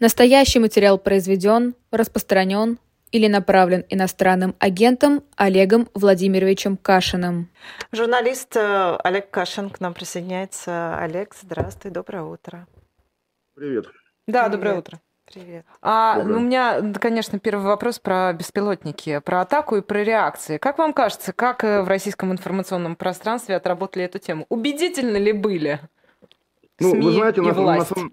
Настоящий материал произведен, распространен или направлен иностранным агентом Олегом Владимировичем Кашиным. Журналист э, Олег Кашин к нам присоединяется. Олег, здравствуй, доброе утро. Привет. Да, Привет. доброе утро. Привет. А, ну, у меня, конечно, первый вопрос про беспилотники, про атаку и про реакции. Как вам кажется, как э, в российском информационном пространстве отработали эту тему? Убедительно ли были? Ну, СМИ вы знаете, и на, власть? На,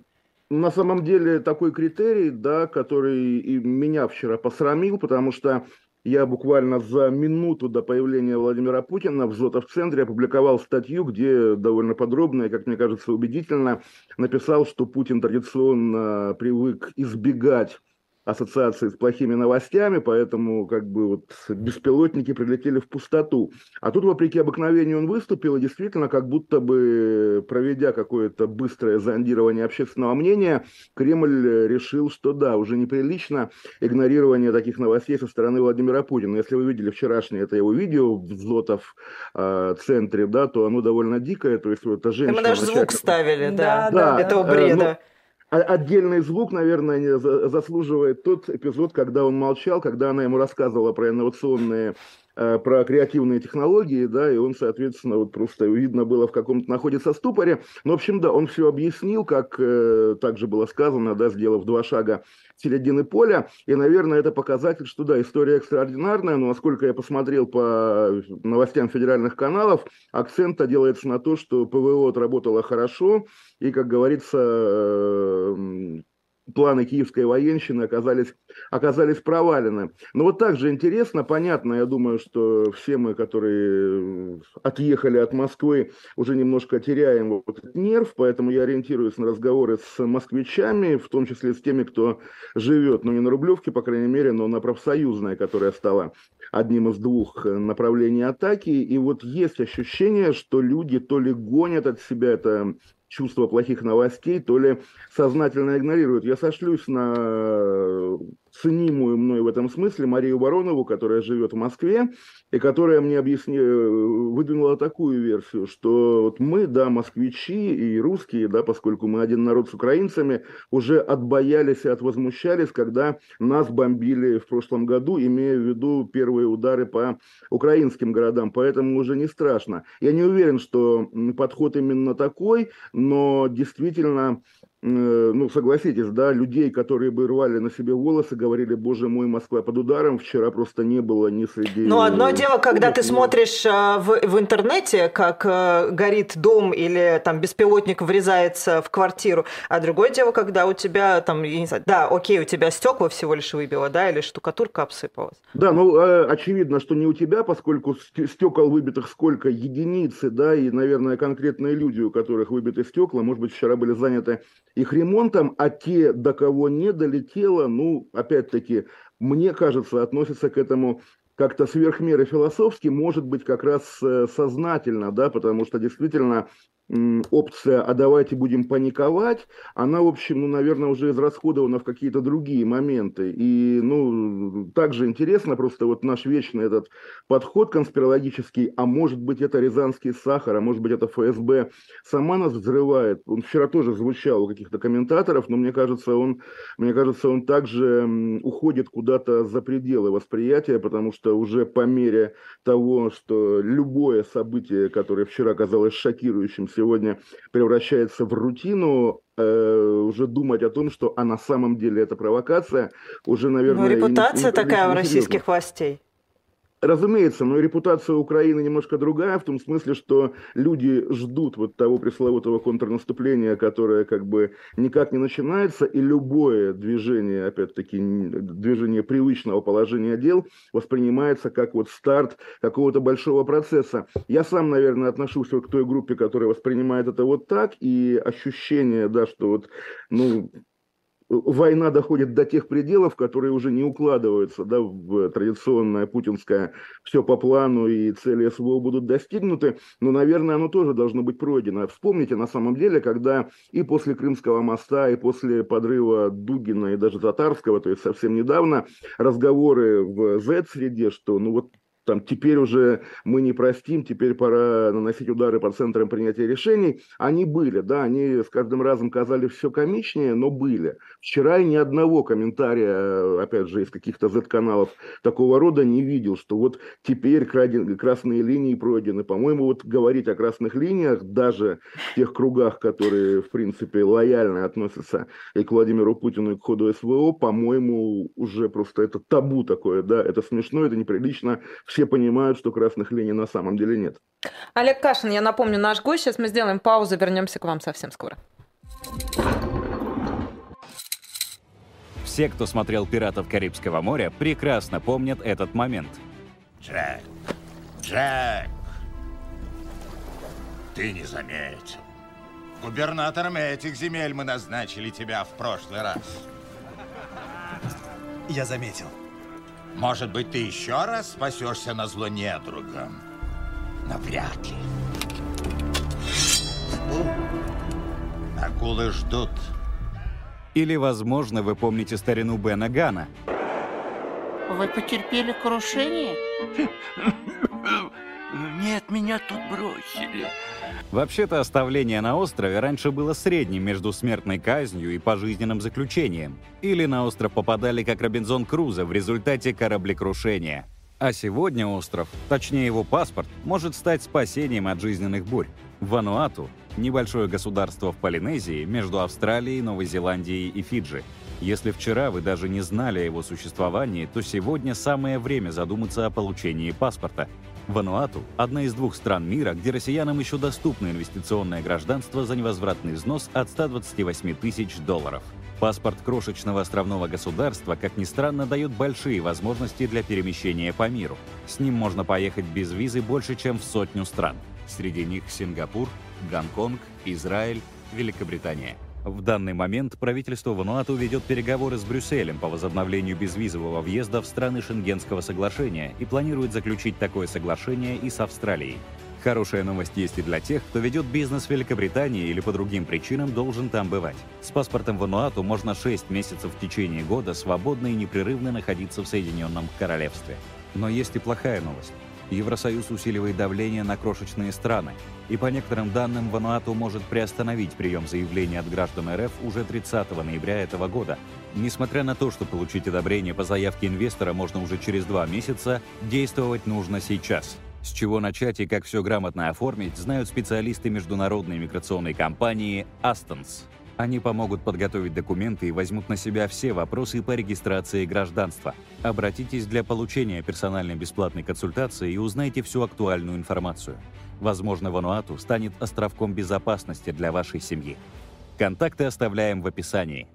на самом деле такой критерий, да, который и меня вчера посрамил, потому что я буквально за минуту до появления Владимира Путина в Зотов-центре опубликовал статью, где довольно подробно и, как мне кажется, убедительно написал, что Путин традиционно привык избегать ассоциации с плохими новостями, поэтому как бы вот беспилотники прилетели в пустоту. А тут, вопреки обыкновению, он выступил, и действительно, как будто бы, проведя какое-то быстрое зондирование общественного мнения, Кремль решил, что да, уже неприлично игнорирование таких новостей со стороны Владимира Путина. Если вы видели вчерашнее это его видео в Зотов э, центре, да, то оно довольно дикое, то есть вот эта женщина... Мы даже звук ставили, да, да, да этого бреда. Э, ну, Отдельный звук, наверное, заслуживает тот эпизод, когда он молчал, когда она ему рассказывала про инновационные, про креативные технологии, да, и он, соответственно, вот просто видно было в каком-то находится ступоре. Но, в общем, да, он все объяснил, как э, также было сказано, да, сделав два шага середины поля. И, наверное, это показатель, что да, история экстраординарная, но насколько я посмотрел по новостям федеральных каналов, акцент делается на то, что ПВО отработало хорошо, и, как говорится, э, планы киевской военщины оказались, оказались провалены. Но вот также интересно, понятно, я думаю, что все мы, которые отъехали от Москвы, уже немножко теряем вот этот нерв, поэтому я ориентируюсь на разговоры с москвичами, в том числе с теми, кто живет, ну не на Рублевке, по крайней мере, но на профсоюзной, которая стала одним из двух направлений атаки. И вот есть ощущение, что люди то ли гонят от себя это чувство плохих новостей, то ли сознательно игнорируют. Я сошлюсь на ценимую мной в этом смысле Марию Баронову, которая живет в Москве, и которая мне объясни... выдвинула такую версию, что вот мы, да, москвичи и русские, да, поскольку мы один народ с украинцами, уже отбоялись и отвозмущались, когда нас бомбили в прошлом году, имея в виду первые удары по украинским городам, поэтому уже не страшно. Я не уверен, что подход именно такой, но действительно Э, ну, согласитесь, да, людей, которые бы рвали на себе волосы, говорили, боже мой, Москва под ударом, вчера просто не было ни среди... Ну, одно дело, когда ты смотришь а, в, в интернете, как а, горит дом или там беспилотник врезается в квартиру, а другое дело, когда у тебя там, я не знаю, да, окей, у тебя стекла всего лишь выбило, да, или штукатурка обсыпалась. Да, ну, а, очевидно, что не у тебя, поскольку стекол выбитых сколько, единицы, да, и, наверное, конкретные люди, у которых выбиты стекла, может быть, вчера были заняты их ремонтом, а те, до кого не долетело, ну, опять-таки, мне кажется, относятся к этому как-то сверх меры философски, может быть, как раз э, сознательно, да, потому что действительно опция «а давайте будем паниковать», она, в общем, ну, наверное, уже израсходована в какие-то другие моменты. И, ну, также интересно просто вот наш вечный этот подход конспирологический, а может быть, это рязанский сахар, а может быть, это ФСБ сама нас взрывает. Он вчера тоже звучал у каких-то комментаторов, но мне кажется, он, мне кажется, он также уходит куда-то за пределы восприятия, потому что уже по мере того, что любое событие, которое вчера казалось шокирующим, сегодня превращается в рутину, э, уже думать о том, что а на самом деле это провокация, уже, наверное... Ну, репутация не, не, такая у российских властей. Разумеется, но репутация Украины немножко другая, в том смысле, что люди ждут вот того пресловутого контрнаступления, которое как бы никак не начинается, и любое движение, опять-таки, движение привычного положения дел воспринимается как вот старт какого-то большого процесса. Я сам, наверное, отношусь вот к той группе, которая воспринимает это вот так, и ощущение, да, что вот, ну, война доходит до тех пределов, которые уже не укладываются да, в традиционное путинское все по плану и цели СВО будут достигнуты, но, наверное, оно тоже должно быть пройдено. Вспомните, на самом деле, когда и после Крымского моста, и после подрыва Дугина, и даже Татарского, то есть совсем недавно, разговоры в Z-среде, что ну вот там теперь уже мы не простим, теперь пора наносить удары по центрам принятия решений, они были, да, они с каждым разом казались все комичнее, но были. Вчера я ни одного комментария, опять же, из каких-то Z-каналов такого рода не видел, что вот теперь красные линии пройдены. По-моему, вот говорить о красных линиях даже в тех кругах, которые, в принципе, лояльно относятся и к Владимиру Путину, и к ходу СВО, по-моему, уже просто это табу такое, да, это смешно, это неприлично, все понимают, что красных линий на самом деле нет. Олег Кашин, я напомню, наш гость. Сейчас мы сделаем паузу, вернемся к вам совсем скоро. Все, кто смотрел «Пиратов Карибского моря», прекрасно помнят этот момент. Джек, Джек, ты не заметил. Губернатором этих земель мы назначили тебя в прошлый раз. Я заметил. Может быть, ты еще раз спасешься на зло недругам? Но вряд ли. Акулы ждут. Или, возможно, вы помните старину Бена Гана. Вы потерпели крушение? Нет, меня тут бросили. Вообще-то оставление на острове раньше было средним между смертной казнью и пожизненным заключением. Или на остров попадали как Робинзон Крузо в результате кораблекрушения. А сегодня остров, точнее его паспорт, может стать спасением от жизненных бурь. Вануату – небольшое государство в Полинезии между Австралией, Новой Зеландией и Фиджи. Если вчера вы даже не знали о его существовании, то сегодня самое время задуматься о получении паспорта – Вануату – одна из двух стран мира, где россиянам еще доступно инвестиционное гражданство за невозвратный взнос от 128 тысяч долларов. Паспорт крошечного островного государства, как ни странно, дает большие возможности для перемещения по миру. С ним можно поехать без визы больше, чем в сотню стран. Среди них Сингапур, Гонконг, Израиль, Великобритания – в данный момент правительство Вануату ведет переговоры с Брюсселем по возобновлению безвизового въезда в страны Шенгенского соглашения и планирует заключить такое соглашение и с Австралией. Хорошая новость есть и для тех, кто ведет бизнес в Великобритании или по другим причинам должен там бывать. С паспортом Вануату можно 6 месяцев в течение года свободно и непрерывно находиться в Соединенном Королевстве. Но есть и плохая новость. Евросоюз усиливает давление на крошечные страны, и по некоторым данным Вануату может приостановить прием заявлений от граждан РФ уже 30 ноября этого года. Несмотря на то, что получить одобрение по заявке инвестора можно уже через два месяца, действовать нужно сейчас. С чего начать и как все грамотно оформить, знают специалисты международной миграционной компании «Астонс». Они помогут подготовить документы и возьмут на себя все вопросы по регистрации гражданства. Обратитесь для получения персональной бесплатной консультации и узнайте всю актуальную информацию. Возможно, Вануату станет островком безопасности для вашей семьи. Контакты оставляем в описании.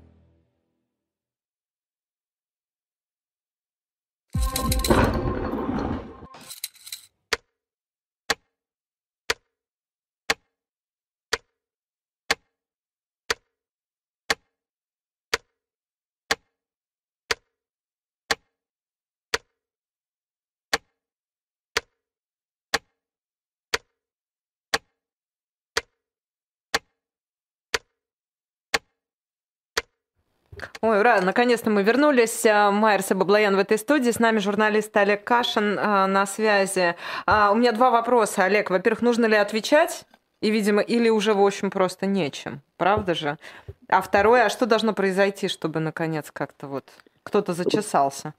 Ой, ура, наконец-то мы вернулись. А, Майерс и Баблоян в этой студии. С нами журналист Олег Кашин а, на связи. А, у меня два вопроса, Олег. Во-первых, нужно ли отвечать? И, видимо, или уже, в общем, просто нечем. Правда же? А второе, а что должно произойти, чтобы, наконец, как-то вот кто-то зачесался?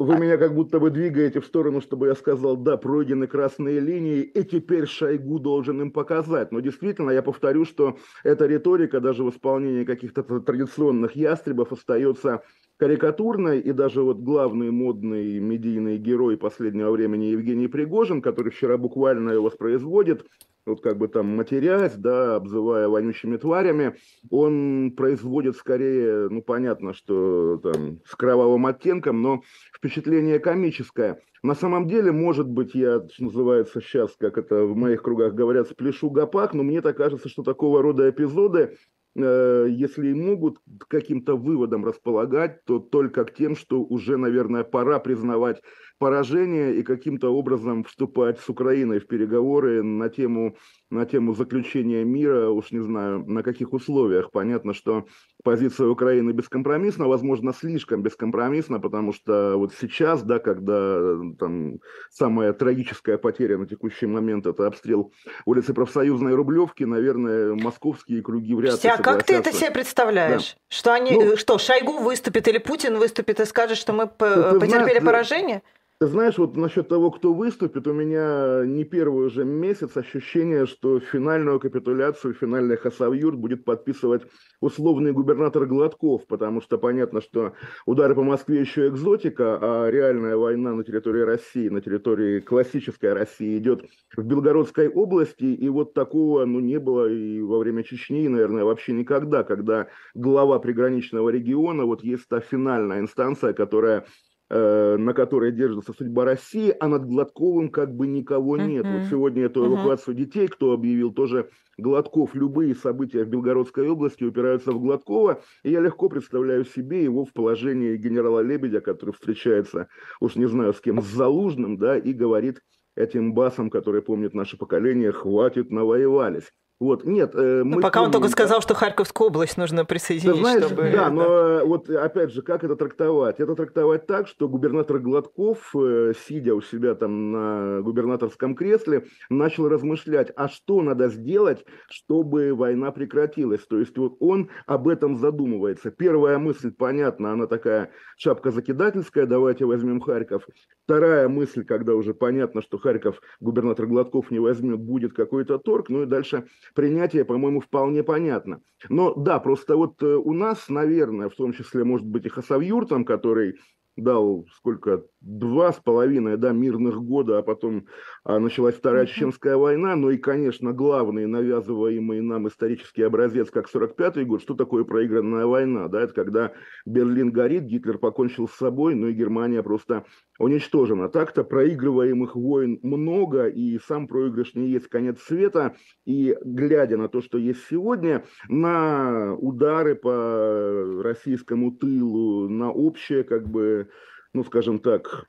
Вы меня как будто бы двигаете в сторону, чтобы я сказал, да, пройдены красные линии, и теперь Шойгу должен им показать. Но действительно, я повторю, что эта риторика даже в исполнении каких-то традиционных ястребов остается карикатурной, и даже вот главный модный медийный герой последнего времени Евгений Пригожин, который вчера буквально его воспроизводит, вот как бы там матерясь, да, обзывая вонючими тварями, он производит скорее, ну понятно, что там с кровавым оттенком, но впечатление комическое. На самом деле, может быть, я, что называется сейчас, как это в моих кругах говорят, спляшу гопак, но мне так кажется, что такого рода эпизоды Э, если и могут каким-то выводом располагать, то только к тем, что уже, наверное, пора признавать поражение и каким-то образом вступать с Украиной в переговоры на тему на тему заключения мира, уж не знаю, на каких условиях. Понятно, что позиция Украины бескомпромиссна, возможно, слишком бескомпромиссна, потому что вот сейчас, да, когда там самая трагическая потеря на текущий момент это обстрел улицы Профсоюзной Рублевки, наверное, московские круги вряд ли А как ты это себе представляешь? Да. Что они, ну, что Шойгу выступит или Путин выступит и скажет, что мы потерпели знаешь, поражение? Ты знаешь, вот насчет того, кто выступит, у меня не первый уже месяц ощущение, что финальную капитуляцию, финальный хасавюр будет подписывать условный губернатор Гладков, потому что понятно, что удары по Москве еще экзотика, а реальная война на территории России, на территории классической России идет в Белгородской области, и вот такого ну, не было и во время Чечни, наверное, вообще никогда, когда глава приграничного региона, вот есть та финальная инстанция, которая на которой держится судьба России, а над Гладковым как бы никого нет. Вот сегодня эту эвакуацию детей, кто объявил, тоже Гладков. Любые события в Белгородской области упираются в Гладкова, и я легко представляю себе его в положении генерала Лебедя, который встречается, уж не знаю с кем, с Залужным, да, и говорит этим басом, который помнит наше поколение, хватит, навоевались. Вот, нет, э, мы пока помним, он только сказал, что Харьковскую область нужно присоединить, знаешь, чтобы... Да, но э, вот опять же, как это трактовать? Это трактовать так, что губернатор Гладков, э, сидя у себя там на губернаторском кресле, начал размышлять, а что надо сделать, чтобы война прекратилась? То есть вот он об этом задумывается. Первая мысль, понятно, она такая шапка закидательская, давайте возьмем Харьков. Вторая мысль, когда уже понятно, что Харьков губернатор Гладков не возьмет, будет какой-то торг, ну и дальше принятие, по-моему, вполне понятно. Но да, просто вот э, у нас, наверное, в том числе, может быть, и Хасавюр, там, который дал сколько, два с половиной да, мирных года, а потом началась Вторая Чеченская война, ну и, конечно, главный навязываемый нам исторический образец, как 45-й год, что такое проигранная война, да, это когда Берлин горит, Гитлер покончил с собой, ну и Германия просто уничтожена. Так-то проигрываемых войн много, и сам проигрыш не есть конец света, и глядя на то, что есть сегодня, на удары по российскому тылу, на общее как бы ну, скажем так,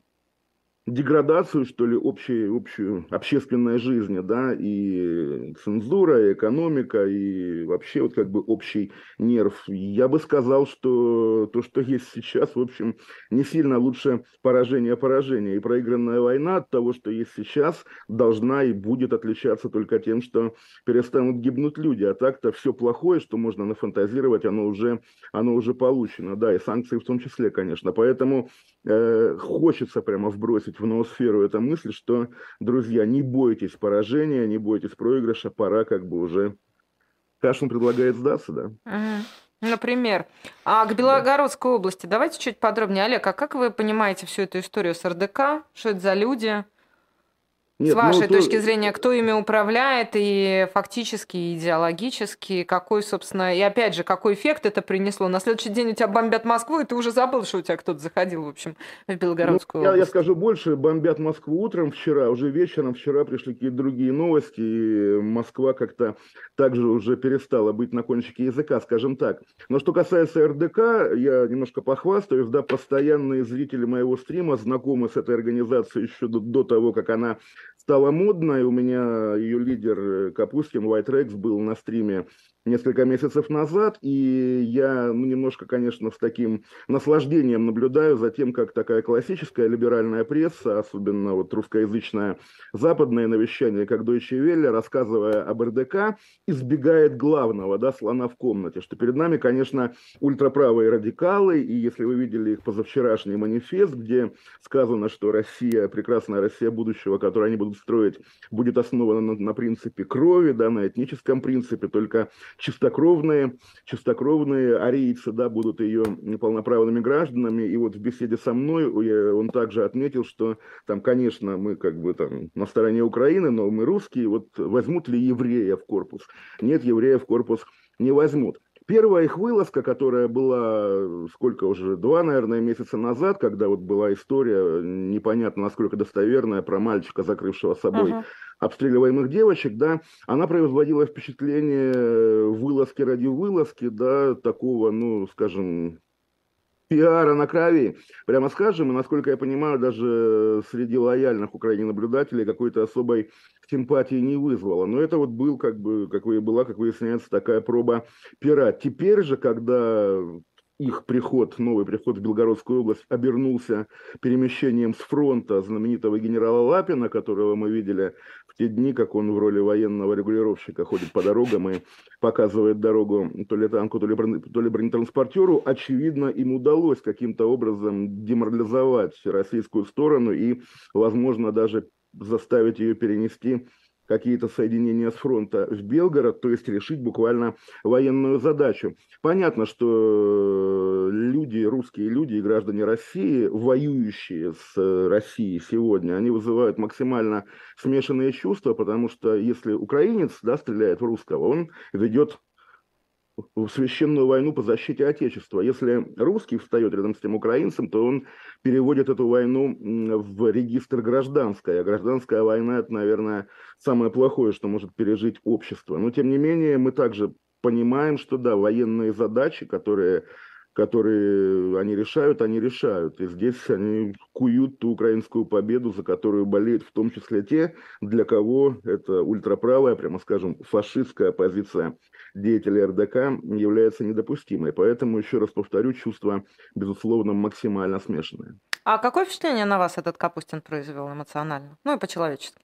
деградацию, что ли, общей, общую общественной жизни, да, и цензура, и экономика, и вообще вот как бы общий нерв. Я бы сказал, что то, что есть сейчас, в общем, не сильно лучше поражение поражения. И проигранная война от того, что есть сейчас, должна и будет отличаться только тем, что перестанут гибнуть люди. А так-то все плохое, что можно нафантазировать, оно уже, оно уже получено. Да, и санкции в том числе, конечно. Поэтому э, хочется прямо вбросить вбросить в ноосферу эта мысль, что, друзья, не бойтесь поражения, не бойтесь проигрыша, пора как бы уже... Кашин предлагает сдаться, да? Например. А к Белогородской области давайте чуть подробнее. Олег, а как вы понимаете всю эту историю с РДК? Что это за люди? Нет, С вашей ну, точки то... зрения, кто ими управляет и фактически, и идеологически, какой, собственно, и опять же, какой эффект это принесло? На следующий день у тебя бомбят Москву, и ты уже забыл, что у тебя кто-то заходил, в общем, в Белгородскую ну. Я, я скажу больше, бомбят Москву утром вчера, уже вечером вчера пришли какие-то другие новости, и Москва как-то также уже перестала быть на кончике языка, скажем так. Но что касается РДК, я немножко похвастаюсь, да, постоянные зрители моего стрима знакомы с этой организацией еще до, до того, как она стала модной. У меня ее лидер э, Капустин, White Rex, был на стриме несколько месяцев назад, и я ну, немножко, конечно, с таким наслаждением наблюдаю за тем, как такая классическая либеральная пресса, особенно вот русскоязычное западное навещание, как Deutsche Welle, рассказывая об РДК, избегает главного, да, слона в комнате, что перед нами, конечно, ультраправые радикалы, и если вы видели их позавчерашний манифест, где сказано, что Россия, прекрасная Россия будущего, которую они будут строить, будет основана на, на принципе крови, да, на этническом принципе, только чистокровные, чистокровные арийцы, да, будут ее полноправными гражданами. И вот в беседе со мной он также отметил, что там, конечно, мы как бы там на стороне Украины, но мы русские, вот возьмут ли еврея в корпус? Нет, еврея в корпус не возьмут. Первая их вылазка, которая была, сколько уже, два, наверное, месяца назад, когда вот была история, непонятно насколько достоверная, про мальчика, закрывшего собой uh-huh. обстреливаемых девочек, да, она производила впечатление вылазки ради вылазки, да, такого, ну, скажем, пиара на крови, прямо скажем, и, насколько я понимаю, даже среди лояльных Украине наблюдателей какой-то особой симпатии не вызвало. Но это вот был, как бы, как вы была, как выясняется, такая проба пера. Теперь же, когда их приход, новый приход в Белгородскую область обернулся перемещением с фронта знаменитого генерала Лапина, которого мы видели в те дни, как он в роли военного регулировщика ходит по дорогам и показывает дорогу то ли танку, то ли, то ли бронетранспортеру, очевидно, им удалось каким-то образом деморализовать российскую сторону и, возможно, даже заставить ее перенести какие-то соединения с фронта в Белгород, то есть решить буквально военную задачу. Понятно, что люди, русские люди и граждане России, воюющие с Россией сегодня, они вызывают максимально смешанные чувства, потому что если украинец да, стреляет в русского, он ведет в священную войну по защите Отечества. Если русский встает рядом с тем украинцем, то он переводит эту войну в регистр гражданской. А гражданская война – это, наверное, самое плохое, что может пережить общество. Но, тем не менее, мы также понимаем, что, да, военные задачи, которые которые они решают, они решают. И здесь они куют ту украинскую победу, за которую болеют в том числе те, для кого это ультраправая, прямо скажем, фашистская позиция деятелей РДК является недопустимой. Поэтому, еще раз повторю, чувства, безусловно, максимально смешанные. А какое впечатление на вас этот Капустин произвел эмоционально? Ну и по-человечески.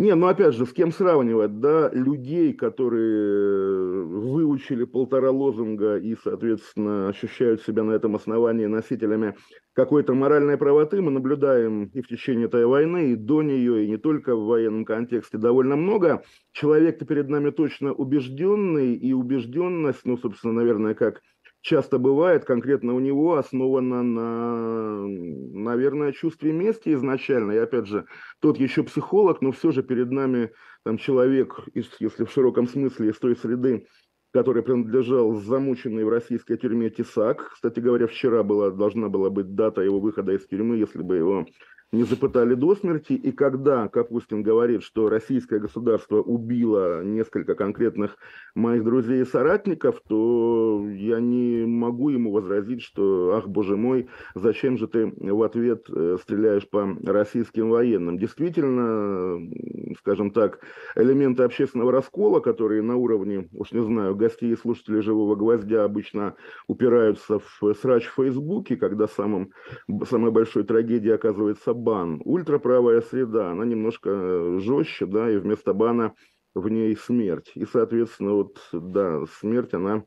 Не, ну опять же, с кем сравнивать, да, людей, которые выучили полтора лозунга и, соответственно, ощущают себя на этом основании носителями какой-то моральной правоты, мы наблюдаем и в течение этой войны, и до нее, и не только в военном контексте довольно много. Человек-то перед нами точно убежденный, и убежденность, ну, собственно, наверное, как часто бывает, конкретно у него основано на, наверное, чувстве мести изначально. И опять же, тот еще психолог, но все же перед нами там человек, если в широком смысле, из той среды, который принадлежал замученный в российской тюрьме Тесак. Кстати говоря, вчера была, должна была быть дата его выхода из тюрьмы, если бы его не запытали до смерти, и когда Капустин говорит, что российское государство убило несколько конкретных моих друзей и соратников, то я не могу ему возразить, что, ах, боже мой, зачем же ты в ответ э, стреляешь по российским военным. Действительно, скажем так, элементы общественного раскола, которые на уровне, уж не знаю, гостей и слушателей «Живого гвоздя» обычно упираются в срач в Фейсбуке, когда самым, самой большой трагедией оказывается бан. Ультраправая среда, она немножко э, жестче, да, и вместо бана в ней смерть. И, соответственно, вот, да, смерть, она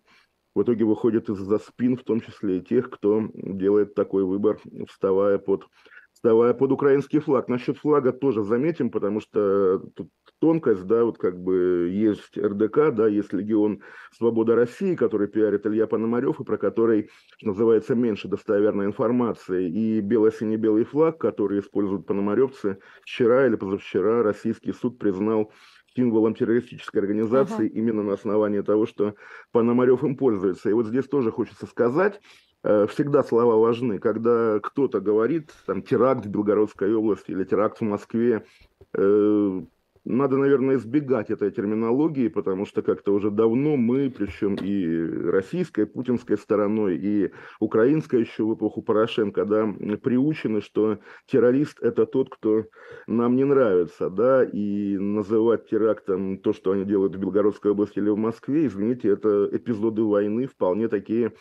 в итоге выходит из-за спин, в том числе и тех, кто делает такой выбор, вставая под вставая под украинский флаг. Насчет флага тоже заметим, потому что тут тонкость, да, вот как бы есть РДК, да, есть Легион Свобода России, который пиарит Илья Пономарев, и про который, называется, меньше достоверной информации, и бело-сине-белый флаг, который используют пономаревцы, вчера или позавчера российский суд признал символом террористической организации uh-huh. именно на основании того, что Пономарев им пользуется. И вот здесь тоже хочется сказать, Э, всегда слова важны. Когда кто-то говорит, там, теракт в Белгородской области или теракт в Москве, э, надо, наверное, избегать этой терминологии, потому что как-то уже давно мы, причем и российской, путинской стороной, и украинской еще в эпоху Порошенко, да, приучены, что террорист – это тот, кто нам не нравится, да, и называть терактом то, что они делают в Белгородской области или в Москве, извините, это эпизоды войны вполне такие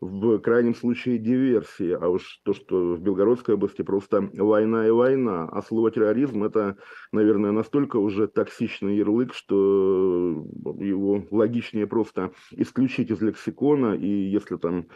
в крайнем случае диверсии, а уж то, что в Белгородской области просто война и война, а слово терроризм это, наверное, настолько уже токсичный ярлык, что его логичнее просто исключить из лексикона, и если там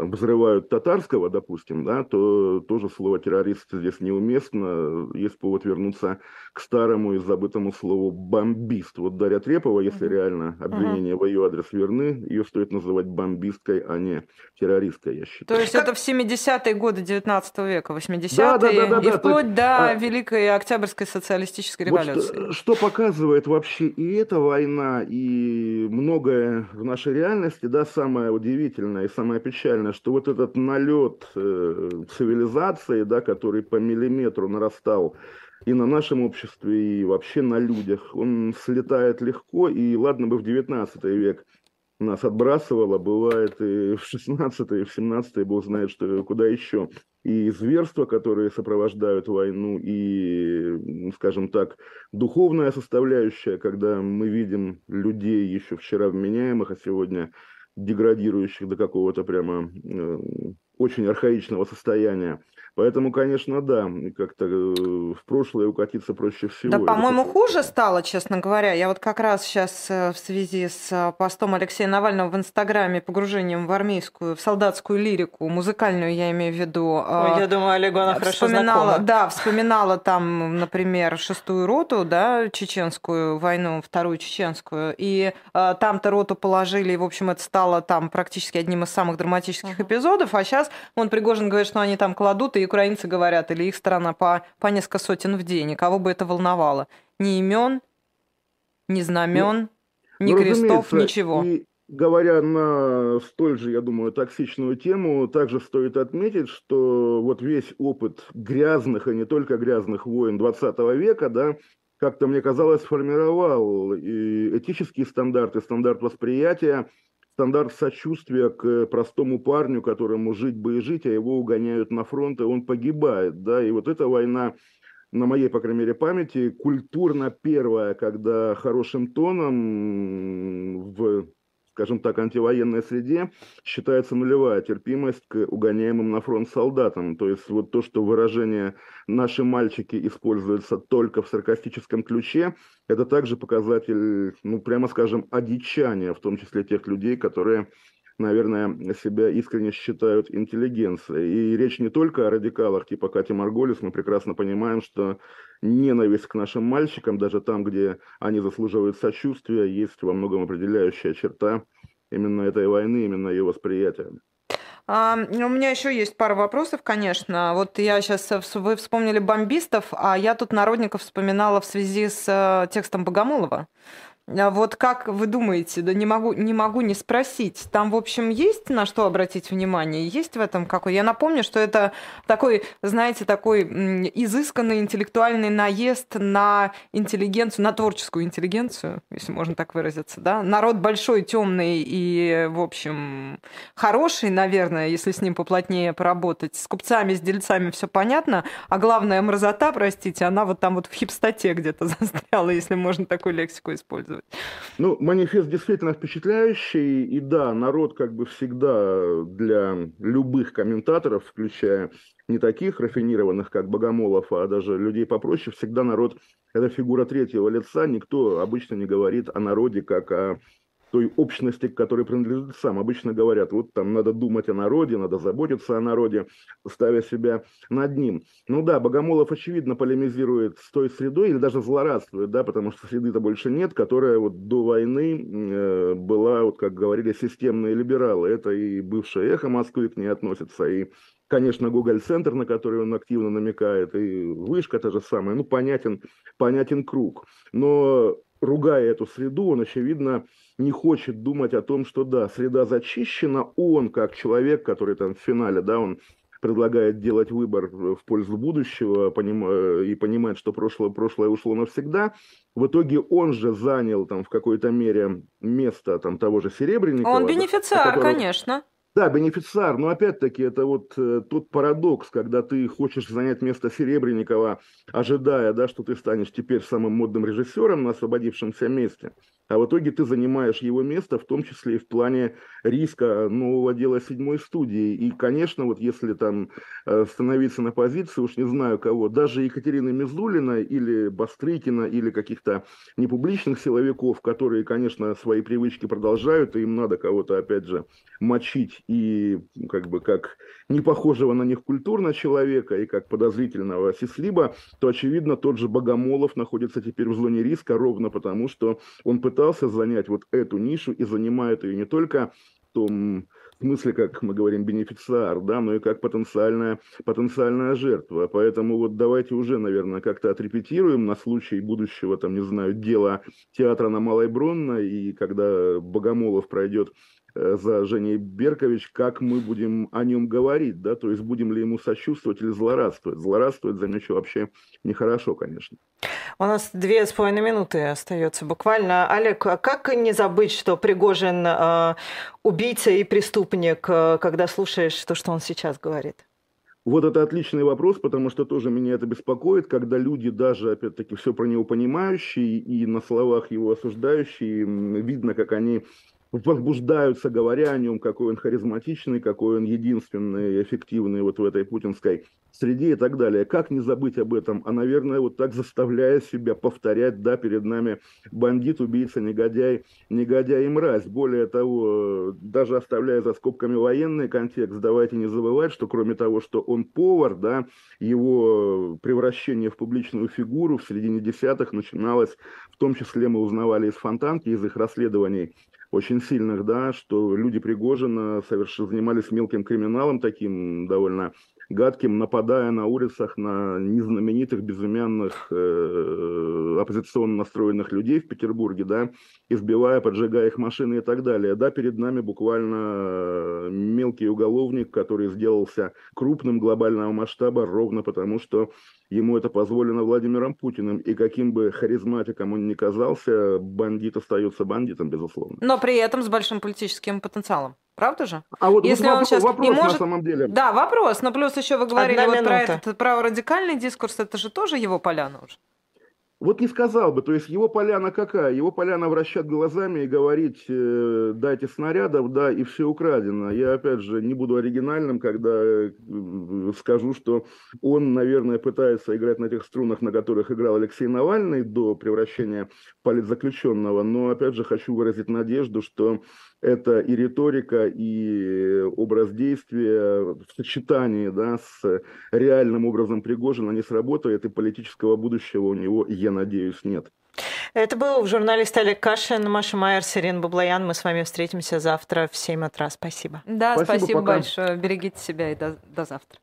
там, взрывают татарского, допустим, да, то тоже слово террорист здесь неуместно. Есть повод вернуться к старому и забытому слову бомбист. Вот Дарья Трепова, если uh-huh. реально обвинения uh-huh. в ее адрес верны, ее стоит называть бомбисткой, а не террористкой, я считаю. То есть это в 70-е годы 19 века, 80-е, да, да, да, да, и да, вплоть есть, до а... Великой Октябрьской социалистической революции. Вот что, что показывает вообще и эта война, и многое в нашей реальности, да, самое удивительное и самое печальное, наверное, что вот этот налет э, цивилизации, да, который по миллиметру нарастал и на нашем обществе, и вообще на людях, он слетает легко, и ладно бы в 19 век нас отбрасывало, бывает и в 16 и в 17 бог знает, что куда еще. И зверства, которые сопровождают войну, и, скажем так, духовная составляющая, когда мы видим людей еще вчера вменяемых, а сегодня деградирующих до какого-то прямо э, очень архаичного состояния. Поэтому, конечно, да, как-то э, в прошлое укатиться проще всего. Да, по-моему, хуже стало, честно говоря. Я вот как раз сейчас э, в связи с э, постом Алексея Навального в Инстаграме, погружением в армейскую, в солдатскую лирику, музыкальную я имею в виду. Ой, я думаю, Олегу она хорошо вспоминала, знакома. Да, вспоминала там, например, шестую роту, да, чеченскую войну, вторую чеченскую, и там-то роту положили, и, в общем, это стало там практически одним из самых драматических uh-huh. эпизодов, а сейчас он Пригожин говорит, что они там кладут, и украинцы говорят, или их страна по, по несколько сотен в день, и кого бы это волновало. Ни имен, ни знамен, ну, ни ну, крестов, ничего. И говоря на столь же, я думаю, токсичную тему, также стоит отметить, что вот весь опыт грязных, и не только грязных войн 20 века, да, как-то, мне казалось, сформировал и этические стандарты, стандарт восприятия, стандарт сочувствия к простому парню, которому жить бы и жить, а его угоняют на фронт, и он погибает, да, и вот эта война, на моей, по крайней мере, памяти, культурно первая, когда хорошим тоном в скажем так, антивоенной среде считается нулевая терпимость к угоняемым на фронт солдатам. То есть вот то, что выражение «наши мальчики» используется только в саркастическом ключе, это также показатель, ну, прямо скажем, одичания, в том числе тех людей, которые наверное, себя искренне считают интеллигенцией. И речь не только о радикалах типа Кати Марголис, мы прекрасно понимаем, что ненависть к нашим мальчикам, даже там, где они заслуживают сочувствия, есть во многом определяющая черта именно этой войны, именно ее восприятия. А, у меня еще есть пара вопросов, конечно. Вот я сейчас, э, вы вспомнили бомбистов, а я тут народников вспоминала в связи с э, текстом Богомолова. А вот как вы думаете, да не могу, не могу не спросить, там, в общем, есть на что обратить внимание? Есть в этом какой? Я напомню, что это такой, знаете, такой изысканный интеллектуальный наезд на интеллигенцию, на творческую интеллигенцию, если можно так выразиться, да? Народ большой, темный и, в общем, хороший, наверное, если с ним поплотнее поработать. С купцами, с дельцами все понятно, а главная мразота, простите, она вот там вот в хипстоте где-то застряла, если можно такую лексику использовать рассказывать. Ну, манифест действительно впечатляющий, и да, народ как бы всегда для любых комментаторов, включая не таких рафинированных, как Богомолов, а даже людей попроще, всегда народ – это фигура третьего лица, никто обычно не говорит о народе как о той общности, к которой принадлежит сам. Обычно говорят, вот там надо думать о народе, надо заботиться о народе, ставя себя над ним. Ну да, Богомолов, очевидно, полемизирует с той средой или даже злорадствует, да, потому что среды-то больше нет, которая вот до войны э, была, вот как говорили, системные либералы. Это и бывшее эхо Москвы к ней относится, и конечно, Гоголь-центр, на который он активно намекает, и вышка та же самая, ну, понятен, понятен круг. Но ругая эту среду, он, очевидно, не хочет думать о том, что да, среда зачищена, он, как человек, который там в финале, да, он предлагает делать выбор в пользу будущего поним... и понимает, что прошлое, прошлое ушло навсегда. В итоге он же занял там в какой-то мере место там того же Серебренникова. Он бенефициар, которого... конечно. Да, бенефициар, но опять-таки это вот э, тот парадокс, когда ты хочешь занять место Серебренникова, ожидая, да, что ты станешь теперь самым модным режиссером на освободившемся месте а в итоге ты занимаешь его место, в том числе и в плане риска нового дела седьмой студии. И, конечно, вот если там э, становиться на позицию, уж не знаю кого, даже Екатерины Мизулина или Бастрыкина или каких-то непубличных силовиков, которые, конечно, свои привычки продолжают, и им надо кого-то, опять же, мочить и как бы как не похожего на них культурно человека и как подозрительного сислиба, то, очевидно, тот же Богомолов находится теперь в зоне риска ровно потому, что он пытался занять вот эту нишу и занимает ее не только в том смысле, как мы говорим, бенефициар, да, но и как потенциальная, потенциальная жертва. Поэтому вот давайте уже, наверное, как-то отрепетируем на случай будущего, там, не знаю, дела театра на Малой Бронной, и когда Богомолов пройдет за Женей Беркович, как мы будем о нем говорить, да, то есть будем ли ему сочувствовать или злорадствовать. Злорадствовать, замечу, вообще нехорошо, конечно. У нас две с половиной минуты остается буквально. Олег, а как не забыть, что Пригожин э, убийца и преступник, э, когда слушаешь то, что он сейчас говорит? Вот это отличный вопрос, потому что тоже меня это беспокоит, когда люди даже, опять-таки, все про него понимающие и на словах его осуждающие, видно, как они возбуждаются, говоря о нем, какой он харизматичный, какой он единственный, эффективный вот в этой путинской среде и так далее. Как не забыть об этом? А, наверное, вот так заставляя себя повторять, да, перед нами бандит, убийца, негодяй, негодяй и мразь. Более того, даже оставляя за скобками военный контекст, давайте не забывать, что кроме того, что он повар, да, его превращение в публичную фигуру в середине десятых начиналось, в том числе мы узнавали из Фонтанки, из их расследований, очень сильных, да, что люди Пригожина совершенно занимались мелким криминалом таким довольно гадким, нападая на улицах на незнаменитых, безымянных, э, оппозиционно настроенных людей в Петербурге, да, избивая, поджигая их машины и так далее. Да, перед нами буквально мелкий уголовник, который сделался крупным глобального масштаба ровно потому, что ему это позволено Владимиром Путиным. И каким бы харизматиком он ни казался, бандит остается бандитом, безусловно. Но при этом с большим политическим потенциалом. Правда же? А вот Если вот он сейчас вопрос не может... на самом деле. Да, вопрос. Но плюс еще вы говорили вот про этот праворадикальный дискурс, это же тоже его поляна уже. Вот не сказал бы, то есть его поляна какая? Его поляна вращать глазами и говорить, э, дайте снарядов, да, и все украдено. Я, опять же, не буду оригинальным, когда э, скажу, что он, наверное, пытается играть на тех струнах, на которых играл Алексей Навальный до превращения политзаключенного, но, опять же, хочу выразить надежду, что это и риторика, и образ действия в сочетании да, с реальным образом Пригожина не сработает, и политического будущего у него, я надеюсь, нет. Это был журналист Олег Кашин, Маша Майер, Сирин Баблоян. Мы с вами встретимся завтра в 7 утра. Спасибо. Да, спасибо, спасибо большое. Берегите себя и до, до завтра.